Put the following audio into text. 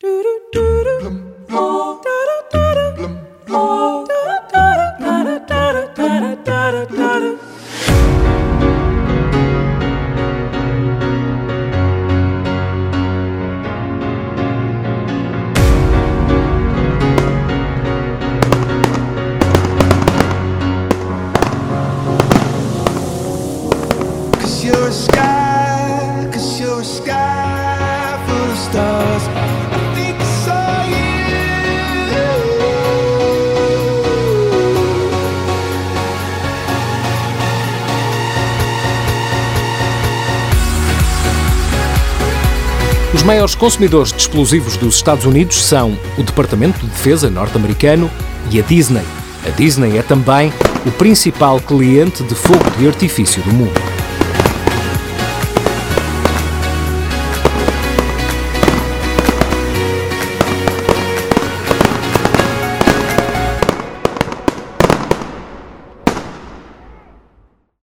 da da da da Os maiores consumidores de explosivos dos Estados Unidos são o Departamento de Defesa norte-americano e a Disney. A Disney é também o principal cliente de fogo de artifício do mundo.